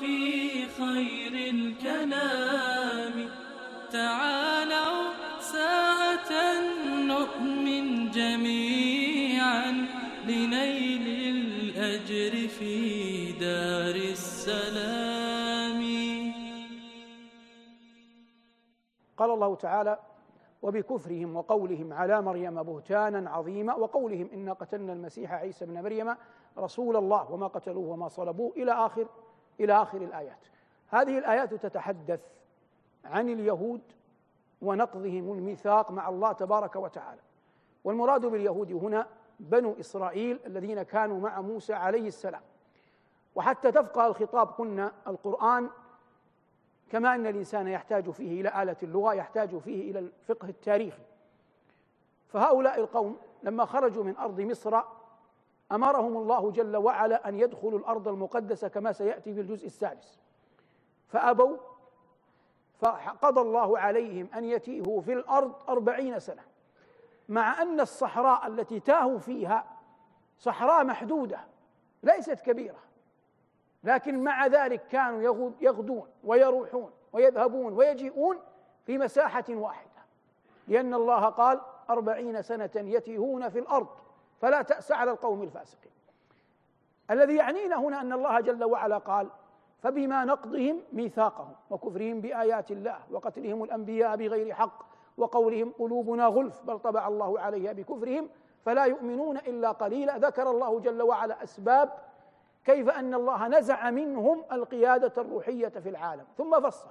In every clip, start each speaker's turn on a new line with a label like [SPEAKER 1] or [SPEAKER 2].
[SPEAKER 1] في خير الكلام تعالوا ساعة نؤمن جميعا لنيل الأجر في دار السلام
[SPEAKER 2] قال الله تعالى وبكفرهم وقولهم على مريم بهتانا عظيما وقولهم إنا قتلنا المسيح عيسى بن مريم رسول الله وما قتلوه وما صلبوه إلى آخر إلى آخر الآيات هذه الآيات تتحدث عن اليهود ونقضهم الميثاق مع الله تبارك وتعالى والمراد باليهود هنا بنو إسرائيل الذين كانوا مع موسى عليه السلام وحتى تفقه الخطاب قلنا القرآن كما أن الإنسان يحتاج فيه إلى آلة اللغة يحتاج فيه إلى الفقه التاريخي فهؤلاء القوم لما خرجوا من أرض مصر امرهم الله جل وعلا ان يدخلوا الارض المقدسه كما سياتي في الجزء السادس فابوا فقضى الله عليهم ان يتيهوا في الارض اربعين سنه مع ان الصحراء التي تاهوا فيها صحراء محدوده ليست كبيره لكن مع ذلك كانوا يغدون ويروحون ويذهبون ويجيئون في مساحه واحده لان الله قال أربعين سنة يتيهون في الأرض فلا تأس على القوم الفاسقين الذي يعنينا هنا أن الله جل وعلا قال فبما نقضهم ميثاقهم وكفرهم بآيات الله وقتلهم الأنبياء بغير حق وقولهم قلوبنا غلف بل طبع الله عليها بكفرهم فلا يؤمنون إلا قليلا ذكر الله جل وعلا أسباب كيف أن الله نزع منهم القيادة الروحية في العالم ثم فصل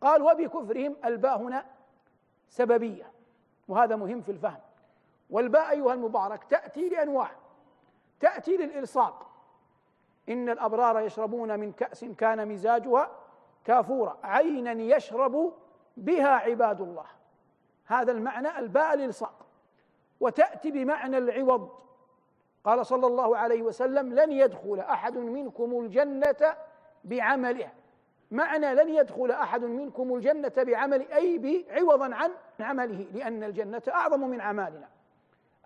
[SPEAKER 2] قال وبكفرهم الباء هنا سببية وهذا مهم في الفهم والباء أيها المبارك تأتي لأنواع تأتي للإلصاق إن الأبرار يشربون من كأس كان مزاجها كافورا عينا يشرب بها عباد الله هذا المعنى الباء الإلصاق وتأتي بمعنى العوض قال صلى الله عليه وسلم لن يدخل أحد منكم الجنة بعمله معنى لن يدخل أحد منكم الجنة بعمل أي بعوضا عن عمله لأن الجنة أعظم من أعمالنا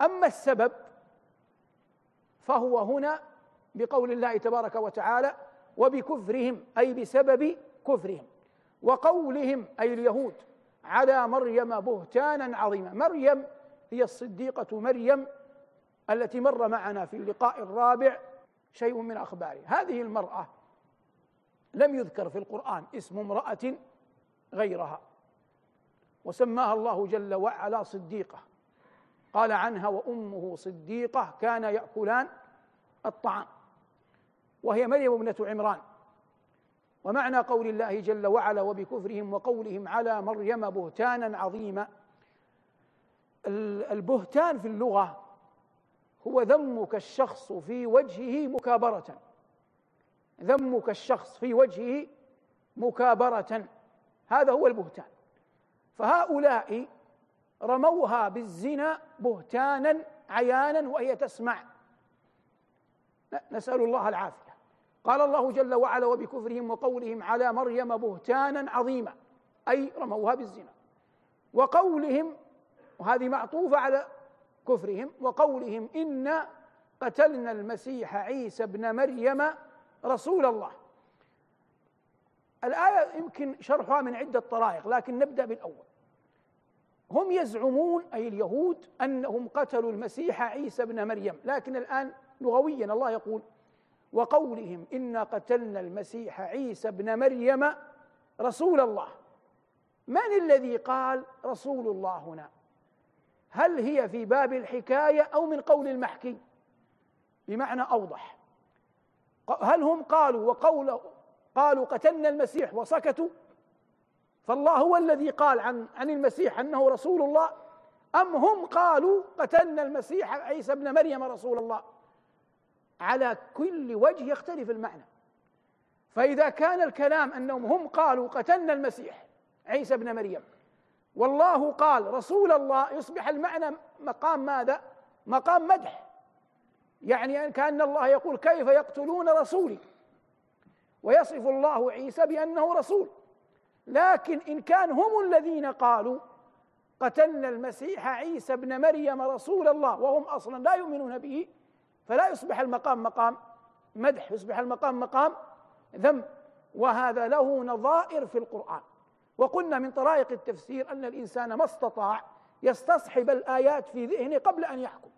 [SPEAKER 2] أما السبب فهو هنا بقول الله تبارك وتعالى وبكفرهم أي بسبب كفرهم وقولهم أي اليهود على مريم بهتانا عظيما مريم هي الصديقة مريم التي مر معنا في اللقاء الرابع شيء من أخبارها هذه المرأة لم يذكر في القرآن اسم امرأة غيرها وسماها الله جل وعلا صديقة قال عنها وأمه صديقة كان يأكلان الطعام وهي مريم ابنة عمران ومعنى قول الله جل وعلا وبكفرهم وقولهم على مريم بهتانا عظيما البهتان في اللغة هو ذمك الشخص في وجهه مكابرة ذمك الشخص في وجهه مكابرة هذا هو البهتان فهؤلاء رموها بالزنا بهتانا عيانا وهي تسمع نسأل الله العافية قال الله جل وعلا وبكفرهم وقولهم على مريم بهتانا عظيما أي رموها بالزنا وقولهم وهذه معطوفة على كفرهم وقولهم إنا قتلنا المسيح عيسى ابن مريم رسول الله الآية يمكن شرحها من عدة طرائق لكن نبدأ بالأول هم يزعمون أي اليهود أنهم قتلوا المسيح عيسى بن مريم لكن الآن لغويا الله يقول وقولهم إنا قتلنا المسيح عيسى بن مريم رسول الله من الذي قال رسول الله هنا هل هي في باب الحكاية أو من قول المحكي بمعنى أوضح هل هم قالوا وقولوا قالوا قتلنا المسيح وسكتوا فالله هو الذي قال عن عن المسيح انه رسول الله ام هم قالوا قتلنا المسيح عيسى ابن مريم رسول الله على كل وجه يختلف المعنى فاذا كان الكلام انهم هم قالوا قتلنا المسيح عيسى ابن مريم والله قال رسول الله يصبح المعنى مقام ماذا مقام مدح يعني ان كان الله يقول كيف يقتلون رسولي ويصف الله عيسى بانه رسول لكن إن كان هم الذين قالوا قتلنا المسيح عيسى ابن مريم رسول الله وهم أصلا لا يؤمنون به فلا يصبح المقام مقام مدح يصبح المقام مقام ذم وهذا له نظائر في القرآن وقلنا من طرائق التفسير أن الإنسان ما استطاع يستصحب الآيات في ذهنه قبل أن يحكم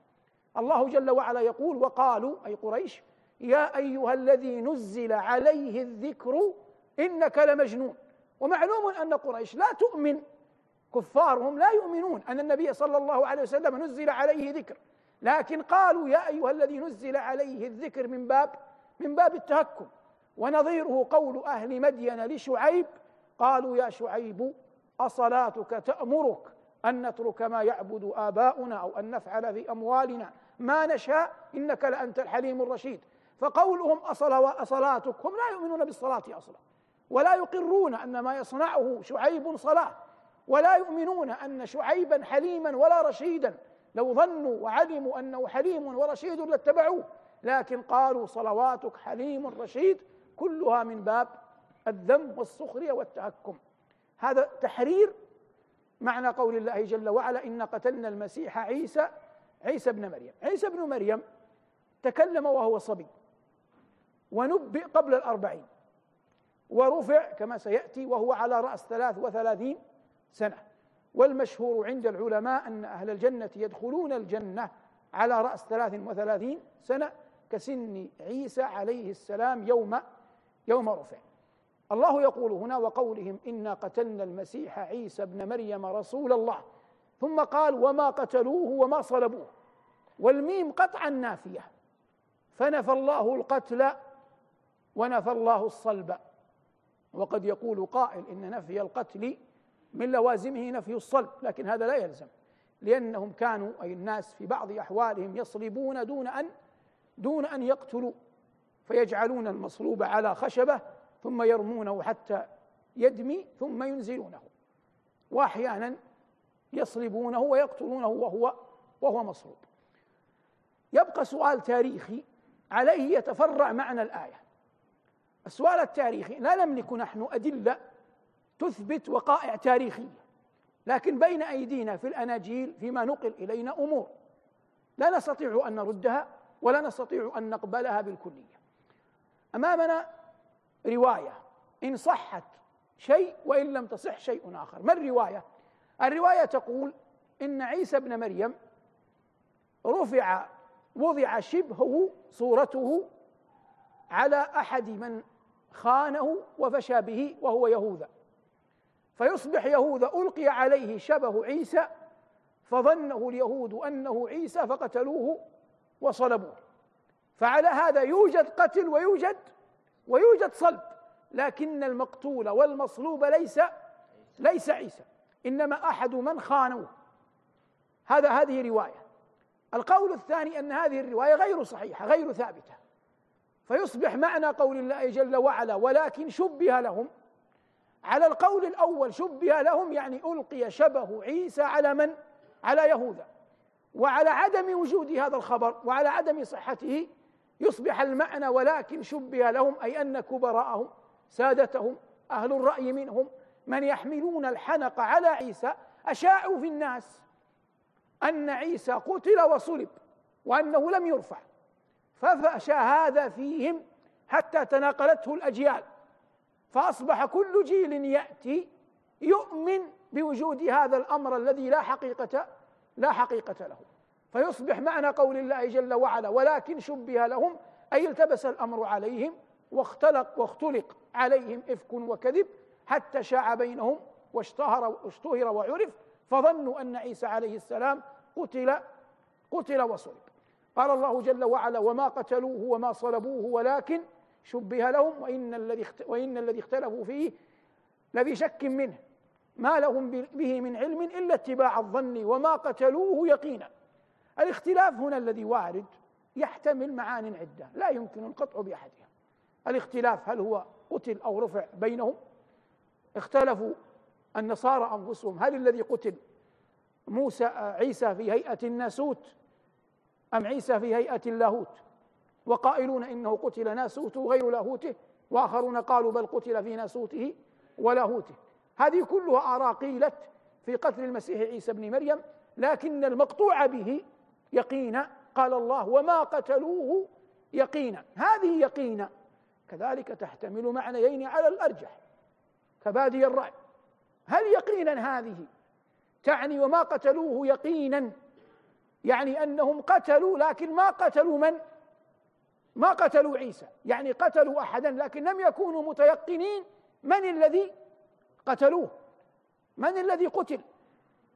[SPEAKER 2] الله جل وعلا يقول وقالوا أي قريش يا أيها الذي نزل عليه الذكر إنك لمجنون ومعلوم أن قريش لا تؤمن كفارهم لا يؤمنون أن النبي صلى الله عليه وسلم نزل عليه ذكر لكن قالوا يا أيها الذي نزل عليه الذكر من باب من باب التهكم ونظيره قول أهل مدين لشعيب قالوا يا شعيب أصلاتك تأمرك أن نترك ما يعبد آباؤنا أو أن نفعل في أموالنا ما نشاء إنك لأنت الحليم الرشيد فقولهم أصلاتك هم لا يؤمنون بالصلاة أصلا ولا يقرون أن ما يصنعه شعيب صلاة ولا يؤمنون أن شعيبا حليما ولا رشيدا لو ظنوا وعلموا أنه حليم ورشيد لاتبعوه لكن قالوا صلواتك حليم رشيد كلها من باب الذم والسخرية والتهكم هذا تحرير معنى قول الله جل وعلا إن قتلنا المسيح عيسى عيسى ابن مريم عيسى ابن مريم تكلم وهو صبي ونبئ قبل الأربعين ورفع كما سيأتي وهو على رأس ثلاث وثلاثين سنة والمشهور عند العلماء أن أهل الجنة يدخلون الجنة على رأس ثلاث وثلاثين سنة كسن عيسى عليه السلام يوم يوم رفع الله يقول هنا وقولهم إنا قتلنا المسيح عيسى ابن مريم رسول الله ثم قال وما قتلوه وما صلبوه والميم قطعا نافية فنفى الله القتل ونفى الله الصلب وقد يقول قائل إن نفي القتل من لوازمه نفي الصلب لكن هذا لا يلزم لأنهم كانوا أي الناس في بعض أحوالهم يصلبون دون أن دون أن يقتلوا فيجعلون المصلوب على خشبة ثم يرمونه حتى يدمي ثم ينزلونه وأحيانا يصلبونه ويقتلونه وهو وهو مصلوب يبقى سؤال تاريخي عليه يتفرع معنى الآية السؤال التاريخي لا نملك نحن أدلة تثبت وقائع تاريخية لكن بين أيدينا في الأناجيل فيما نقل إلينا أمور لا نستطيع أن نردها ولا نستطيع أن نقبلها بالكلية أمامنا رواية إن صحت شيء وإن لم تصح شيء آخر ما الرواية؟ الرواية تقول إن عيسى ابن مريم رفع وضع شبهه صورته على أحد من خانه وفشى به وهو يهوذا فيصبح يهوذا ألقي عليه شبه عيسى فظنه اليهود أنه عيسى فقتلوه وصلبوه فعلى هذا يوجد قتل ويوجد ويوجد صلب لكن المقتول والمصلوب ليس ليس عيسى إنما أحد من خانوه هذا هذه رواية القول الثاني أن هذه الرواية غير صحيحة غير ثابتة فيصبح معنى قول الله جل وعلا ولكن شبه لهم على القول الأول شبه لهم يعني ألقي شبه عيسى على من؟ على يهوذا وعلى عدم وجود هذا الخبر وعلى عدم صحته يصبح المعنى ولكن شبه لهم أي أن كبراءهم سادتهم أهل الرأي منهم من يحملون الحنق على عيسى أشاعوا في الناس أن عيسى قتل وصلب وأنه لم يرفع ففشى هذا فيهم حتى تناقلته الأجيال فأصبح كل جيل يأتي يؤمن بوجود هذا الأمر الذي لا حقيقة لا حقيقة له فيصبح معنى قول الله جل وعلا ولكن شبه لهم أي التبس الأمر عليهم واختلق واختلق عليهم إفك وكذب حتى شاع بينهم واشتهر واشتهر وعرف فظنوا أن عيسى عليه السلام قتل قتل وصلب قال الله جل وعلا وما قتلوه وما صلبوه ولكن شبه لهم وإن الذي وإن الذي اختلفوا فيه لفي شك منه ما لهم به من علم إلا اتباع الظن وما قتلوه يقينا الاختلاف هنا الذي وارد يحتمل معان عدة لا يمكن القطع بأحدها الاختلاف هل هو قتل أو رفع بينهم اختلفوا النصارى أنفسهم هل الذي قتل موسى عيسى في هيئة الناسوت أم عيسى في هيئة اللاهوت وقائلون إنه قتل ناسوته غير لاهوته وآخرون قالوا بل قتل في ناسوته ولاهوته هذه كلها آراء قيلت في قتل المسيح عيسى بن مريم لكن المقطوع به يقينا قال الله وما قتلوه يقينا هذه يقينا كذلك تحتمل معنيين على الأرجح كبادي الرأي هل يقينا هذه تعني وما قتلوه يقينا يعني انهم قتلوا لكن ما قتلوا من ما قتلوا عيسى يعني قتلوا احدا لكن لم يكونوا متيقنين من الذي قتلوه من الذي قتل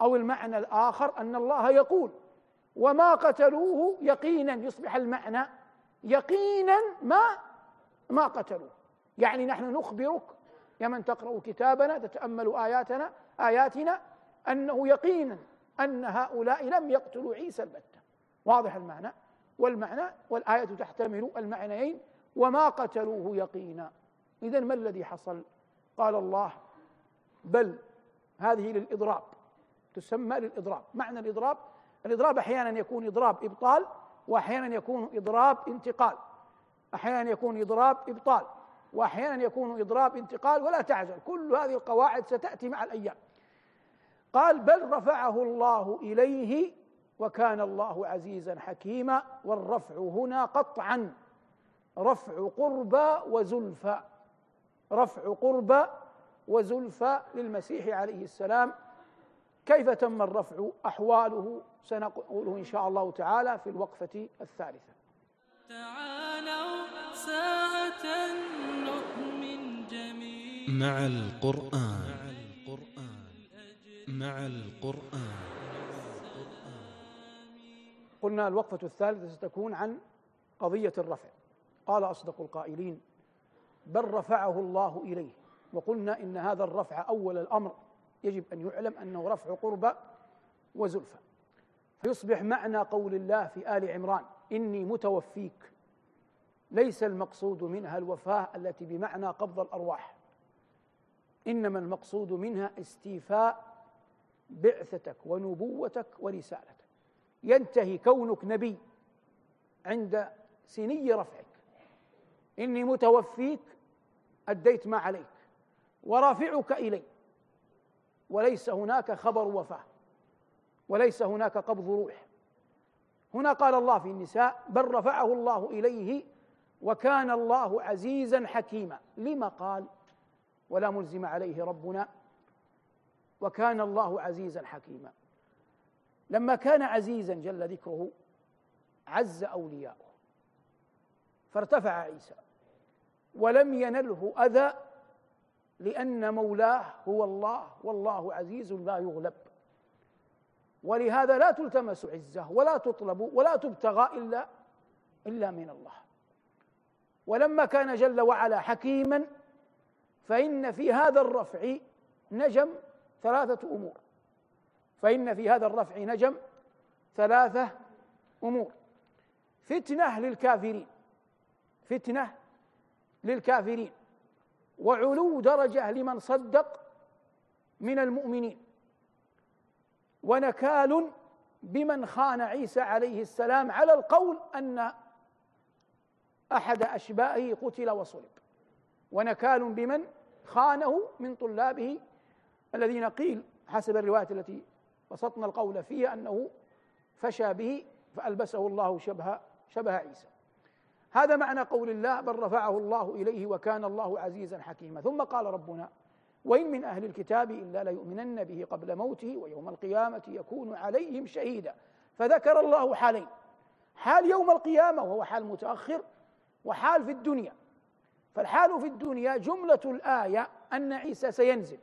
[SPEAKER 2] او المعنى الاخر ان الله يقول وما قتلوه يقينا يصبح المعنى يقينا ما ما قتلوه يعني نحن نخبرك يا من تقرأ كتابنا تتأمل آياتنا آياتنا أنه يقينا أن هؤلاء لم يقتلوا عيسى البتة واضح المعنى والمعنى والآية تحتمل المعنيين وما قتلوه يقينا إذا ما الذي حصل قال الله بل هذه للإضراب تسمى للإضراب معنى الإضراب الإضراب أحيانا يكون إضراب إبطال وأحيانا يكون إضراب انتقال أحيانا يكون إضراب إبطال وأحيانا يكون إضراب انتقال ولا تعزل كل هذه القواعد ستأتي مع الأيام قال بل رفعه الله اليه وكان الله عزيزا حكيما والرفع هنا قطعا رفع قربى وزلفى رفع قربى وزلفى للمسيح عليه السلام كيف تم الرفع احواله سنقوله ان شاء الله تعالى في الوقفه الثالثه تعالوا ساعه نؤمن جميعا مع القران مع القرآن قلنا الوقفة الثالثة ستكون عن قضية الرفع قال أصدق القائلين بل رفعه الله إليه وقلنا إن هذا الرفع أول الأمر يجب أن يعلم أنه رفع قرب وزلفى فيصبح معنى قول الله في آل عمران إني متوفيك ليس المقصود منها الوفاة التي بمعنى قبض الأرواح إنما المقصود منها استيفاء بعثتك ونبوتك ورسالتك ينتهي كونك نبي عند سني رفعك إني متوفيك أديت ما عليك ورافعك إلي وليس هناك خبر وفاة وليس هناك قبض روح هنا قال الله في النساء بل رفعه الله إليه وكان الله عزيزا حكيما لما قال ولا ملزم عليه ربنا وكان الله عزيزا حكيما لما كان عزيزا جل ذكره عز اولياؤه فارتفع عيسى ولم ينله اذى لان مولاه هو الله والله عزيز لا يغلب ولهذا لا تلتمس عزه ولا تطلب ولا تبتغى الا الا من الله ولما كان جل وعلا حكيما فان في هذا الرفع نجم ثلاثة أمور فإن في هذا الرفع نجم ثلاثة أمور فتنة للكافرين فتنة للكافرين وعلو درجة لمن صدق من المؤمنين ونكال بمن خان عيسى عليه السلام على القول أن أحد أشبائه قتل وصلب ونكال بمن خانه من طلابه الذين قيل حسب الرواية التي بسطنا القول فيها أنه فشى به فألبسه الله شبه شبه عيسى هذا معنى قول الله بل رفعه الله إليه وكان الله عزيزا حكيما ثم قال ربنا وإن من أهل الكتاب إلا ليؤمنن به قبل موته ويوم القيامة يكون عليهم شهيدا فذكر الله حالين حال يوم القيامة وهو حال متأخر وحال في الدنيا فالحال في الدنيا جملة الآية أن عيسى سينزل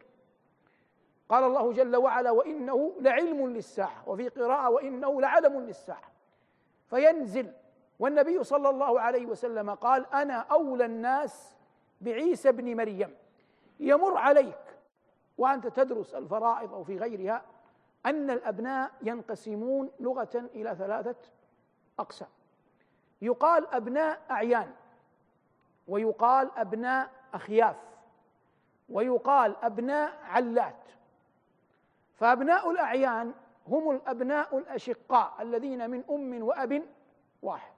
[SPEAKER 2] قال الله جل وعلا وإنه لعلم للساعة وفي قراءة وإنه لعلم للساعة فينزل والنبي صلى الله عليه وسلم قال أنا أولى الناس بعيسى ابن مريم يمر عليك وأنت تدرس الفرائض أو في غيرها أن الأبناء ينقسمون لغة إلى ثلاثة أقسام يقال أبناء أعيان ويقال أبناء أخياف ويقال أبناء علات فأبناء الأعيان هم الأبناء الأشقاء الذين من أم وأب واحد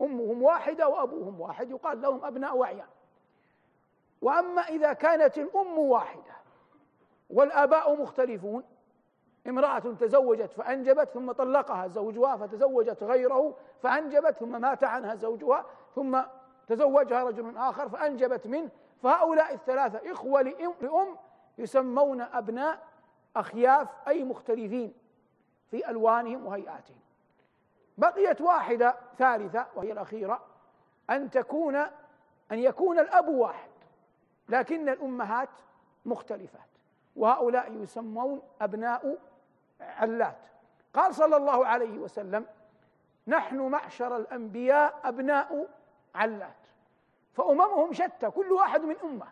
[SPEAKER 2] أمهم واحدة وأبوهم واحد يقال لهم أبناء أعيان وأما إذا كانت الأم واحدة والآباء مختلفون امرأة تزوجت فأنجبت ثم طلقها زوجها فتزوجت غيره فأنجبت ثم مات عنها زوجها ثم تزوجها رجل آخر فأنجبت منه فهؤلاء الثلاثة إخوة لأم يسمون أبناء أخياف أي مختلفين في ألوانهم وهيئاتهم بقيت واحدة ثالثة وهي الأخيرة أن تكون أن يكون الأب واحد لكن الأمهات مختلفات وهؤلاء يسمون أبناء علات قال صلى الله عليه وسلم نحن معشر الأنبياء أبناء علات فأممهم شتى كل واحد من أمة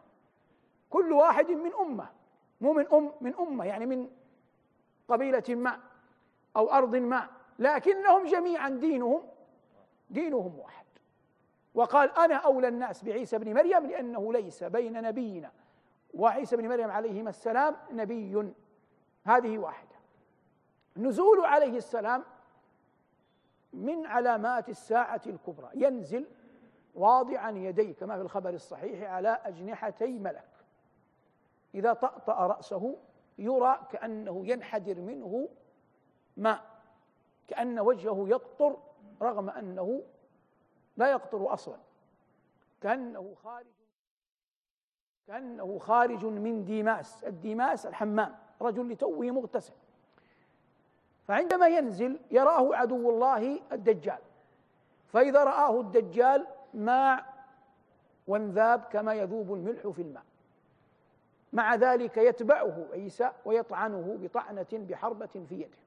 [SPEAKER 2] كل واحد من أمة مو من أم من أمة يعني من قبيلة ما أو أرض ما لكنهم جميعا دينهم دينهم واحد وقال أنا أولى الناس بعيسى بن مريم لأنه ليس بين نبينا وعيسى بن مريم عليهما السلام نبي هذه واحدة نزول عليه السلام من علامات الساعة الكبرى ينزل واضعا يديه كما في الخبر الصحيح على أجنحتي ملك إذا طأطأ رأسه يرى كأنه ينحدر منه ماء كأن وجهه يقطر رغم أنه لا يقطر أصلا كأنه خارج كأنه خارج من ديماس الديماس الحمام رجل لتوه مغتسل فعندما ينزل يراه عدو الله الدجال فإذا رآه الدجال ماع وانذاب كما يذوب الملح في الماء مع ذلك يتبعه عيسى ويطعنه بطعنة بحربة في يده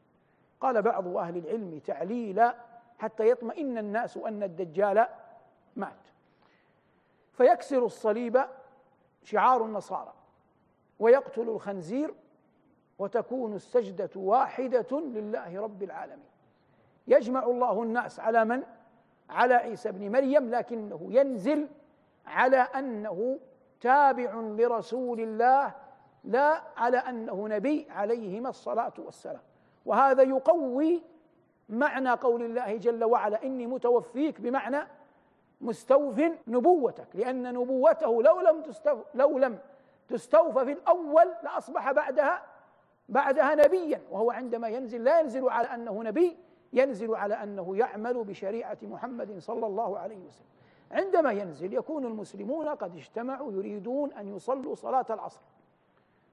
[SPEAKER 2] قال بعض أهل العلم تعليلا حتى يطمئن الناس أن الدجال مات فيكسر الصليب شعار النصارى ويقتل الخنزير وتكون السجدة واحدة لله رب العالمين يجمع الله الناس على من؟ على عيسى ابن مريم لكنه ينزل على أنه تابع لرسول الله لا على انه نبي عليهما الصلاه والسلام وهذا يقوي معنى قول الله جل وعلا اني متوفيك بمعنى مستوف نبوتك لان نبوته لو لم تستوف لو لم تستوفى في الاول لاصبح بعدها بعدها نبيا وهو عندما ينزل لا ينزل على انه نبي ينزل على انه يعمل بشريعه محمد صلى الله عليه وسلم عندما ينزل يكون المسلمون قد اجتمعوا يريدون أن يصلوا صلاة العصر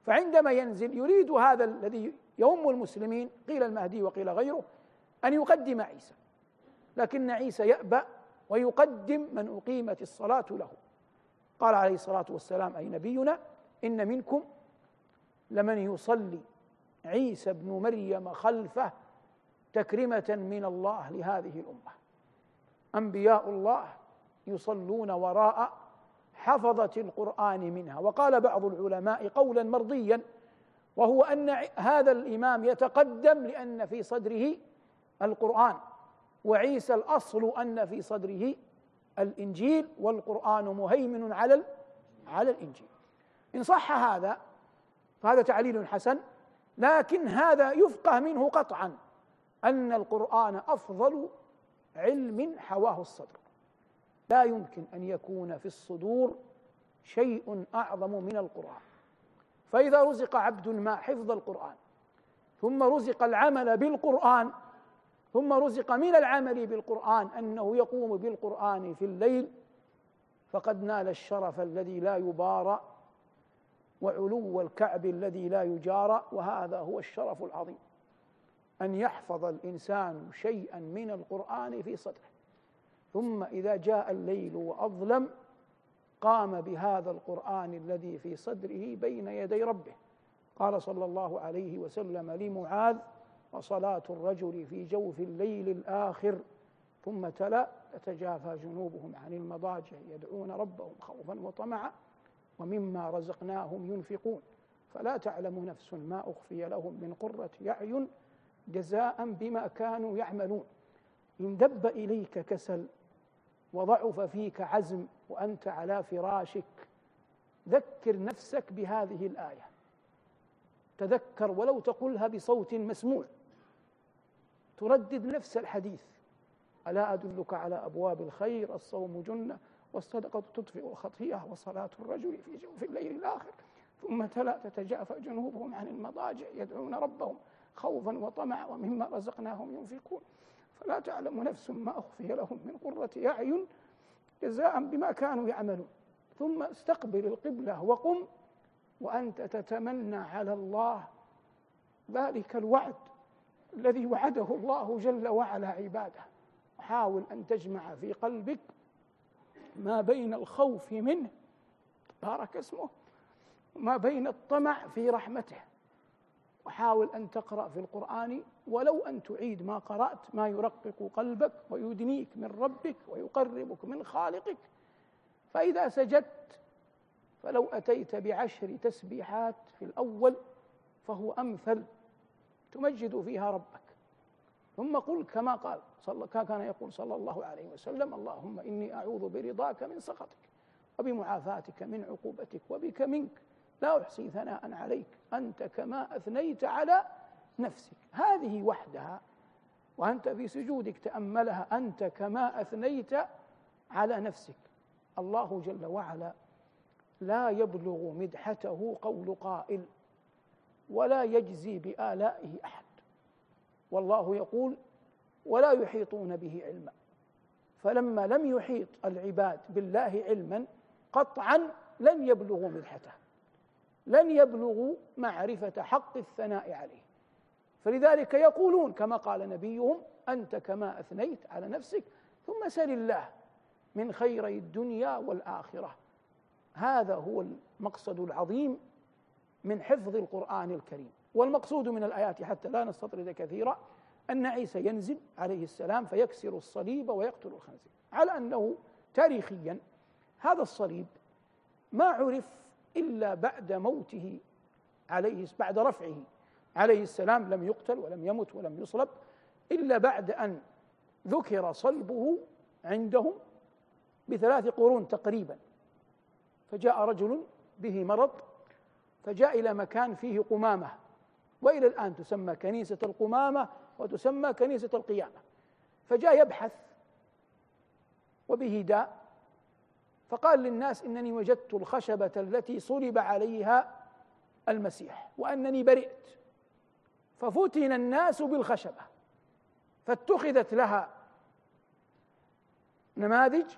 [SPEAKER 2] فعندما ينزل يريد هذا الذي يؤم المسلمين قيل المهدي وقيل غيره أن يقدم عيسى لكن عيسى يأبى ويقدم من أقيمت الصلاة له قال عليه الصلاة والسلام أي نبينا إن منكم لمن يصلي عيسى ابن مريم خلفه تكرمة من الله لهذه الأمة أنبياء الله يصلون وراء حفظة القرآن منها وقال بعض العلماء قولا مرضيا وهو أن هذا الإمام يتقدم لأن في صدره القرآن وعيسى الأصل أن في صدره الإنجيل والقرآن مهيمن على على الإنجيل إن صح هذا فهذا تعليل حسن لكن هذا يفقه منه قطعا أن القرآن أفضل علم حواه الصدر لا يمكن أن يكون في الصدور شيء أعظم من القرآن فإذا رزق عبد ما حفظ القرآن ثم رزق العمل بالقرآن ثم رزق من العمل بالقرآن أنه يقوم بالقرآن في الليل فقد نال الشرف الذي لا يبارى وعلو الكعب الذي لا يجارى وهذا هو الشرف العظيم أن يحفظ الإنسان شيئا من القرآن في صدره ثم إذا جاء الليل وأظلم قام بهذا القرآن الذي في صدره بين يدي ربه قال صلى الله عليه وسلم لمعاذ وصلاة الرجل في جوف الليل الآخر ثم تلا تتجافى جنوبهم عن المضاجع يدعون ربهم خوفا وطمعا ومما رزقناهم ينفقون فلا تعلم نفس ما أخفي لهم من قرة أعين جزاء بما كانوا يعملون إن دب إليك كسل وضعف فيك عزم وانت على فراشك ذكر نفسك بهذه الايه تذكر ولو تقولها بصوت مسموع تردد نفس الحديث الا ادلك على ابواب الخير الصوم جنه والصدقه تطفئ الخطيئه وصلاه الرجل في جوف الليل الاخر ثم تلا تتجافى جنوبهم عن المضاجع يدعون ربهم خوفا وطمعا ومما رزقناهم ينفقون فلا تعلم نفس ما أخفي لهم من قرة أعين جزاء بما كانوا يعملون ثم استقبل القبلة وقم وأنت تتمنى على الله ذلك الوعد الذي وعده الله جل وعلا عباده حاول أن تجمع في قلبك ما بين الخوف منه بارك اسمه ما بين الطمع في رحمته وحاول أن تقرأ في القرآن ولو أن تعيد ما قرأت ما يرقق قلبك ويدنيك من ربك ويقربك من خالقك فإذا سجدت فلو أتيت بعشر تسبيحات في الأول فهو أمثل تمجد فيها ربك ثم قل كما قال صلى كان يقول صلى الله عليه وسلم اللهم إني أعوذ برضاك من سخطك وبمعافاتك من عقوبتك وبك منك لا أحصي ثناء عليك أنت كما أثنيت على نفسك هذه وحدها وأنت في سجودك تأملها أنت كما أثنيت على نفسك الله جل وعلا لا يبلغ مدحته قول قائل ولا يجزي بآلائه أحد والله يقول ولا يحيطون به علما فلما لم يحيط العباد بالله علما قطعا لن يبلغوا مدحته لن يبلغوا معرفة حق الثناء عليه فلذلك يقولون كما قال نبيهم أنت كما أثنيت على نفسك ثم سل الله من خيري الدنيا والآخرة هذا هو المقصد العظيم من حفظ القرآن الكريم والمقصود من الآيات حتى لا نستطرد كثيرا أن عيسى ينزل عليه السلام فيكسر الصليب ويقتل الخنزير على أنه تاريخيا هذا الصليب ما عرف إلا بعد موته عليه بعد رفعه عليه السلام لم يقتل ولم يمت ولم يصلب إلا بعد أن ذكر صلبه عندهم بثلاث قرون تقريبا فجاء رجل به مرض فجاء إلى مكان فيه قمامة وإلى الآن تسمى كنيسة القمامة وتسمى كنيسة القيامة فجاء يبحث وبه داء فقال للناس إنني وجدت الخشبة التي صلب عليها المسيح وأنني برئت ففتن الناس بالخشبة فاتخذت لها نماذج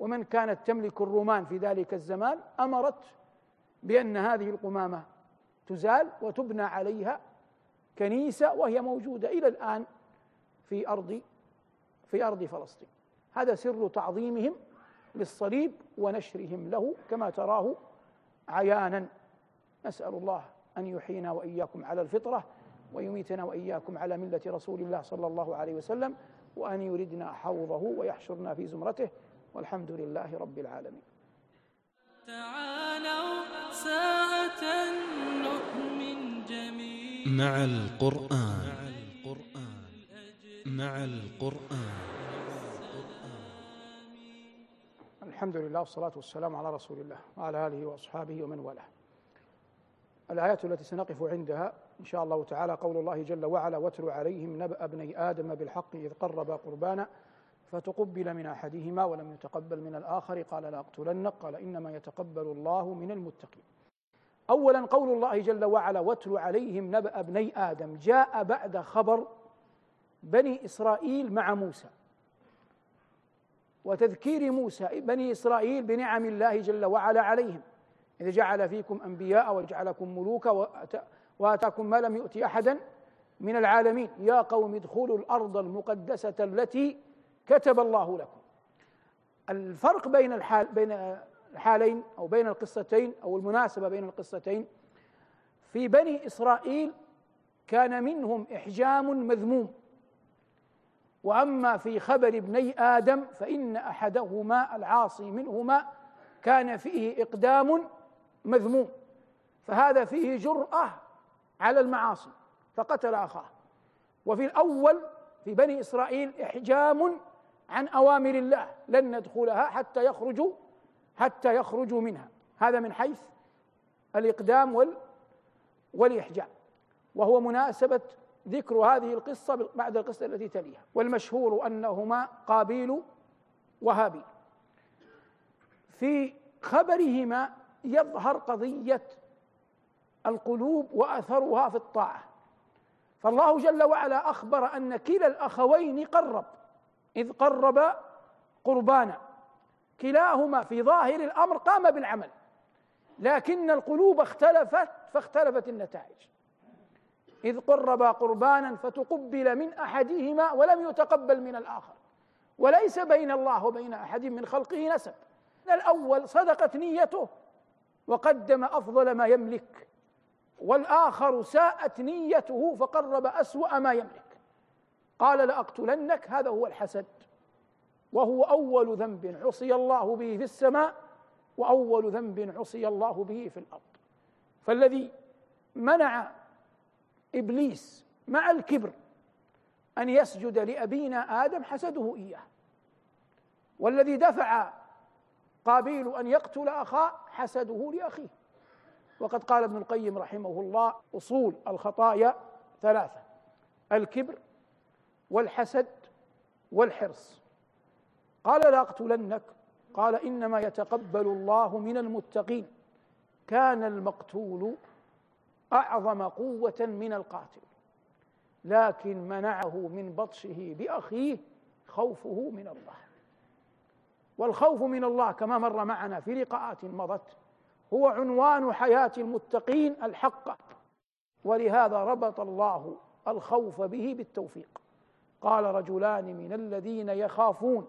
[SPEAKER 2] ومن كانت تملك الرومان في ذلك الزمان أمرت بأن هذه القمامة تزال وتبنى عليها كنيسة وهي موجودة إلى الآن في أرض في أرض فلسطين هذا سر تعظيمهم للصليب ونشرهم له كما تراه عيانا نسأل الله أن يحيينا وإياكم على الفطرة ويميتنا وإياكم على ملة رسول الله صلى الله عليه وسلم وأن يردنا حوضه ويحشرنا في زمرته والحمد لله رب العالمين تعالوا ساعة نؤمن جميعا مع القرآن مع القرآن, مع القرآن الحمد لله والصلاة والسلام على رسول الله وعلى آله وأصحابه ومن والاه الآيات التي سنقف عندها إن شاء الله تعالى قول الله جل وعلا واتل عليهم نبأ ابني آدم بالحق إذ قربا قربانا فتقبل من أحدهما ولم يتقبل من الآخر قال لأقتلنك قال إنما يتقبل الله من المتقين أولا قول الله جل وعلا واتل عليهم نبأ ابني آدم جاء بعد خبر بني إسرائيل مع موسى وتذكير موسى بني إسرائيل بنعم الله جل وعلا عليهم إذ جعل فيكم أنبياء وجعلكم ملوكا وآتاكم ما لم يؤتي أحدا من العالمين يا قوم ادخلوا الأرض المقدسة التي كتب الله لكم الفرق بين الحال بين الحالين أو بين القصتين أو المناسبة بين القصتين في بني إسرائيل كان منهم إحجام مذموم واما في خبر ابني ادم فان احدهما العاصي منهما كان فيه اقدام مذموم فهذا فيه جراه على المعاصي فقتل اخاه وفي الاول في بني اسرائيل احجام عن اوامر الله لن ندخلها حتى يخرجوا حتى يخرجوا منها هذا من حيث الاقدام وال والاحجام وهو مناسبه ذكر هذه القصة بعد القصة التي تليها والمشهور أنهما قابيل وهابيل في خبرهما يظهر قضية القلوب وأثرها في الطاعة فالله جل وعلا أخبر أن كلا الأخوين قرب إذ قرب قربانا كلاهما في ظاهر الأمر قام بالعمل لكن القلوب اختلفت فاختلفت النتائج إذ قربا قربانا فتقبل من أحدهما ولم يتقبل من الآخر وليس بين الله وبين أحد من خلقه نسب الأول صدقت نيته وقدم أفضل ما يملك والآخر ساءت نيته فقرب أسوأ ما يملك قال لأقتلنك هذا هو الحسد وهو أول ذنب عصي الله به في السماء وأول ذنب عصي الله به في الأرض فالذي منع ابليس مع الكبر ان يسجد لابينا ادم حسده اياه والذي دفع قابيل ان يقتل اخاه حسده لاخيه وقد قال ابن القيم رحمه الله اصول الخطايا ثلاثه الكبر والحسد والحرص قال لاقتلنك قال انما يتقبل الله من المتقين كان المقتول اعظم قوه من القاتل لكن منعه من بطشه باخيه خوفه من الله والخوف من الله كما مر معنا في لقاءات مضت هو عنوان حياه المتقين الحقه ولهذا ربط الله الخوف به بالتوفيق قال رجلان من الذين يخافون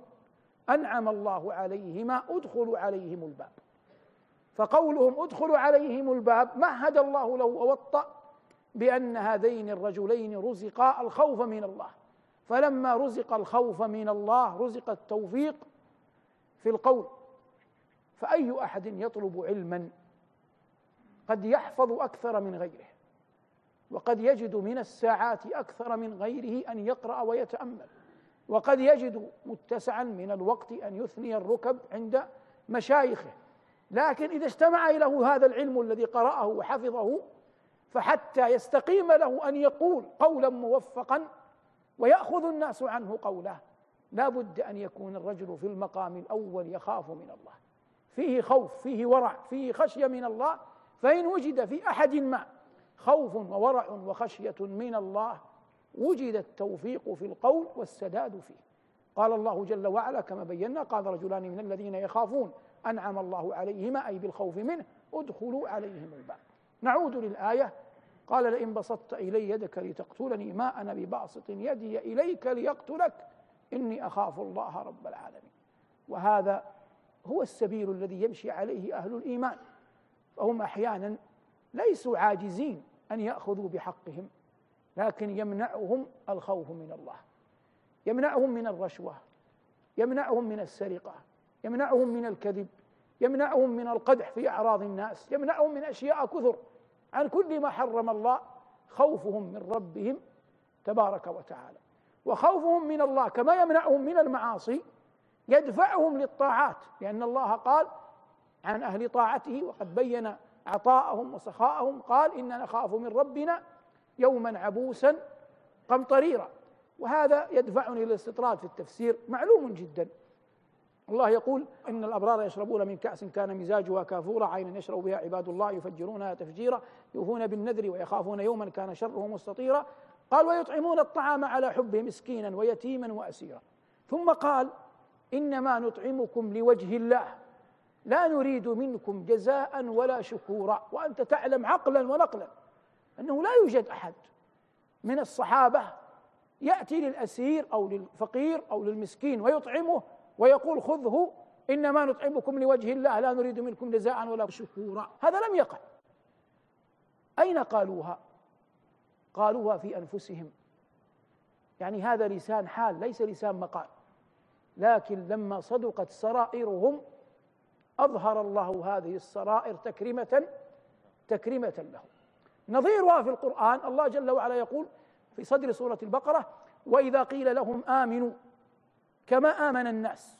[SPEAKER 2] انعم الله عليهما ادخلوا عليهم الباب فقولهم ادخلوا عليهم الباب مهد الله له ووطأ بأن هذين الرجلين رزقا الخوف من الله فلما رزق الخوف من الله رزق التوفيق في القول فأي أحد يطلب علما قد يحفظ أكثر من غيره وقد يجد من الساعات أكثر من غيره أن يقرأ ويتأمل وقد يجد متسعا من الوقت أن يثني الركب عند مشايخه لكن إذا اجتمع له هذا العلم الذي قرأه وحفظه فحتى يستقيم له أن يقول قولا موفقا ويأخذ الناس عنه قوله لا بد أن يكون الرجل في المقام الأول يخاف من الله فيه خوف فيه ورع فيه خشية من الله فإن وجد في أحد ما خوف وورع وخشية من الله وجد التوفيق في القول والسداد فيه قال الله جل وعلا كما بينا قال رجلان من الذين يخافون أنعم الله عليهما أي بالخوف منه ادخلوا عليهم الباب نعود للآية قال لئن بسطت إلي يدك لتقتلني ما أنا بباسط يدي إليك ليقتلك إني أخاف الله رب العالمين وهذا هو السبيل الذي يمشي عليه أهل الإيمان فهم أحيانا ليسوا عاجزين أن يأخذوا بحقهم لكن يمنعهم الخوف من الله يمنعهم من الرشوة يمنعهم من السرقة يمنعهم من الكذب يمنعهم من القدح في أعراض الناس يمنعهم من أشياء كثر عن كل ما حرم الله خوفهم من ربهم تبارك وتعالى وخوفهم من الله كما يمنعهم من المعاصي يدفعهم للطاعات لأن الله قال عن أهل طاعته وقد بين عطاءهم وسخاءهم قال إننا نخاف من ربنا يوما عبوسا قمطريرا وهذا يدفعني للاستطراد في التفسير معلوم جدا الله يقول إن الأبرار يشربون من كأس كان مزاجها كافورا عينا يشرب بها عباد الله يفجرونها تفجيرا يوفون بالنذر ويخافون يوما كان شره مستطيرا قال ويطعمون الطعام على حبه مسكينا ويتيما وأسيرا ثم قال إنما نطعمكم لوجه الله لا نريد منكم جزاء ولا شكورا وأنت تعلم عقلا ونقلا أنه لا يوجد أحد من الصحابة يأتي للأسير أو للفقير أو للمسكين ويطعمه ويقول خذه إنما نطعمكم لوجه الله لا نريد منكم جزاء ولا شكورا هذا لم يقع أين قالوها قالوها في أنفسهم يعني هذا لسان حال ليس لسان مقال لكن لما صدقت سرائرهم أظهر الله هذه السرائر تكرمة تكرمة له نظيرها في القرآن الله جل وعلا يقول في صدر سورة البقرة وإذا قيل لهم آمنوا كما آمن الناس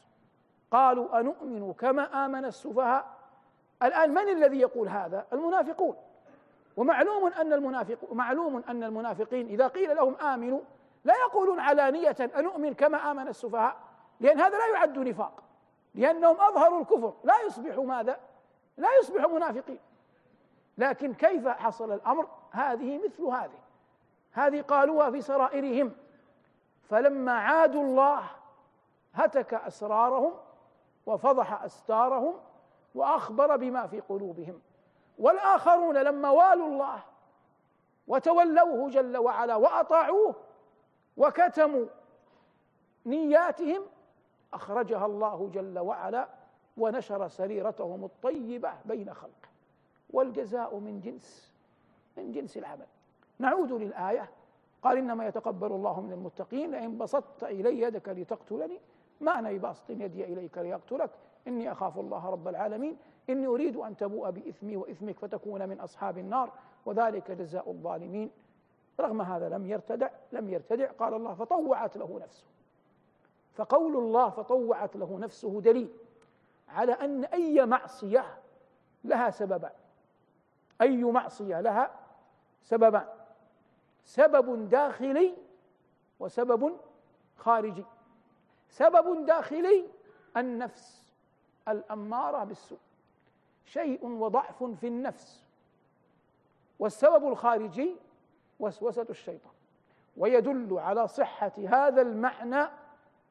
[SPEAKER 2] قالوا أنؤمن كما آمن السفهاء الآن من الذي يقول هذا المنافقون ومعلوم أن المنافق معلوم أن المنافقين إذا قيل لهم آمنوا لا يقولون علانية أنؤمن كما آمن السفهاء لأن هذا لا يعد نفاق لأنهم أظهروا الكفر لا يصبحوا ماذا لا يصبحوا منافقين لكن كيف حصل الأمر هذه مثل هذه هذه قالوها في سرائرهم فلما عادوا الله هتك اسرارهم وفضح استارهم واخبر بما في قلوبهم والاخرون لما والوا الله وتولوه جل وعلا واطاعوه وكتموا نياتهم اخرجها الله جل وعلا ونشر سريرتهم الطيبه بين خلقه والجزاء من جنس من جنس العمل نعود للايه قال انما يتقبل الله من المتقين لئن بسطت الي يدك لتقتلني معنى باسط يدي إليك ليقتلك إني أخاف الله رب العالمين إني أريد أن تبوء بإثمي وإثمك فتكون من أصحاب النار وذلك جزاء الظالمين رغم هذا لم يرتدع لم يرتدع قال الله فطوعت له نفسه فقول الله فطوعت له نفسه دليل على أن أي معصية لها سببان أي معصية لها سببان سبب داخلي وسبب خارجي سبب داخلي النفس الاماره بالسوء شيء وضعف في النفس والسبب الخارجي وسوسه الشيطان ويدل على صحه هذا المعنى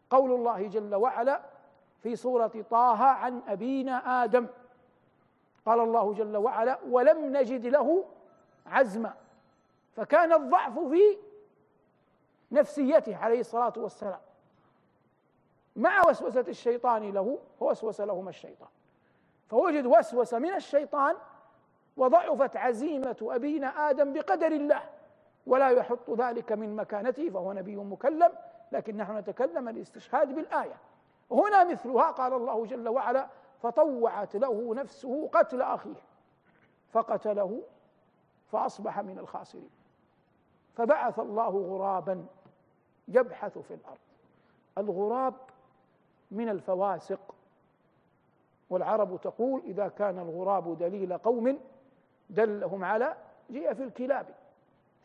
[SPEAKER 2] قول الله جل وعلا في سوره طه عن ابينا ادم قال الله جل وعلا ولم نجد له عزما فكان الضعف في نفسيته عليه الصلاه والسلام مع وسوسة الشيطان له ووسوس لهما الشيطان فوجد وسوسة من الشيطان وضعفت عزيمة أبينا آدم بقدر الله ولا يحط ذلك من مكانته فهو نبي مكلم لكن نحن نتكلم الاستشهاد بالآية هنا مثلها قال الله جل وعلا فطوعت له نفسه قتل أخيه فقتله فأصبح من الخاسرين فبعث الله غرابا يبحث في الأرض الغراب من الفواسق والعرب تقول إذا كان الغراب دليل قوم دلهم على جيء في الكلاب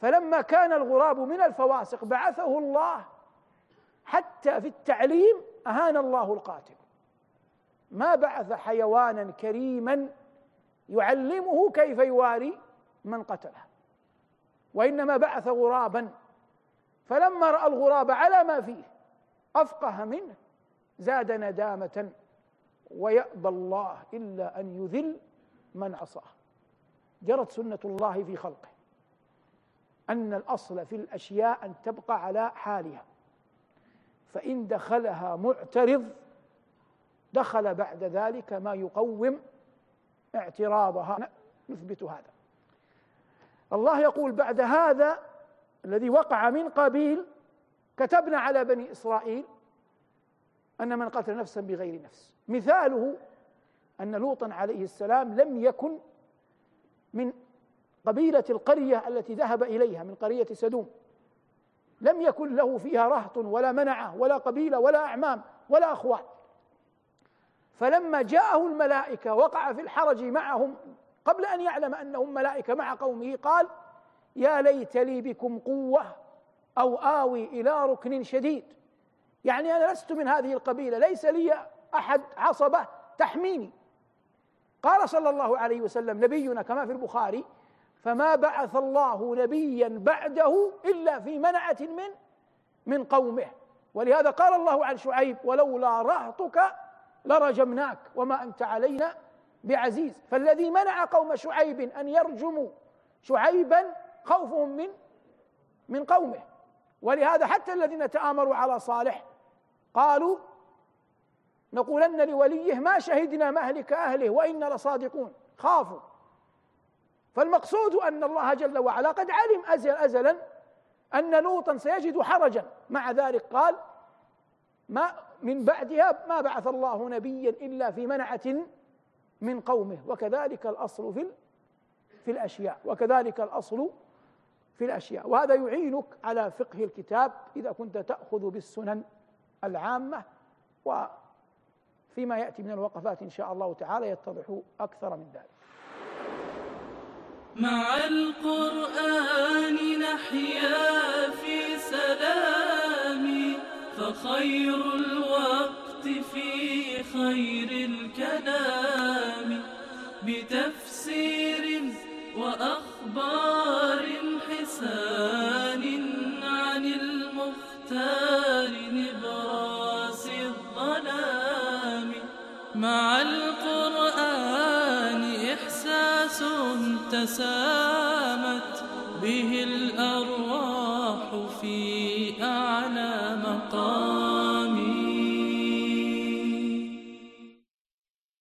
[SPEAKER 2] فلما كان الغراب من الفواسق بعثه الله حتى في التعليم أهان الله القاتل ما بعث حيوانا كريما يعلمه كيف يواري من قتله وإنما بعث غرابا فلما رأى الغراب على ما فيه أفقه منه زاد ندامة ويأبى الله إلا أن يذل من عصاه جرت سنة الله في خلقه أن الأصل في الأشياء أن تبقى على حالها فإن دخلها معترض دخل بعد ذلك ما يقوم اعتراضها نثبت هذا الله يقول بعد هذا الذي وقع من قبيل كتبنا على بني إسرائيل أن من قتل نفسا بغير نفس مثاله أن لوطا عليه السلام لم يكن من قبيلة القرية التي ذهب إليها من قرية سدوم لم يكن له فيها رهط ولا منعة ولا قبيلة ولا أعمام ولا أخوان فلما جاءه الملائكة وقع في الحرج معهم قبل أن يعلم أنهم ملائكة مع قومه قال يا ليت لي بكم قوة أو آوي إلى ركن شديد يعني أنا لست من هذه القبيلة ليس لي أحد عصبة تحميني قال صلى الله عليه وسلم نبينا كما في البخاري فما بعث الله نبيا بعده إلا في منعة من من قومه ولهذا قال الله عن شعيب ولولا رهطك لرجمناك وما أنت علينا بعزيز فالذي منع قوم شعيب أن يرجموا شعيبا خوفهم من من قومه ولهذا حتى الذين تآمروا على صالح قالوا نقولن لوليه ما شهدنا مهلك أهله وإنا لصادقون خافوا فالمقصود أن الله جل وعلا قد علم أزل أزلا أن لوطا سيجد حرجا مع ذلك قال ما من بعدها ما بعث الله نبيا إلا في منعة من قومه وكذلك الأصل في في الأشياء وكذلك الأصل في الأشياء وهذا يعينك على فقه الكتاب إذا كنت تأخذ بالسنن العامة وفيما يأتي من الوقفات إن شاء الله تعالى يتضح أكثر من ذلك مع القرآن نحيا في سلام فخير الوقت في خير الكلام بتفسير وأخبار حسان عن المختار مع القرآن إحساس تسامت به الأرواح في أعلى مقام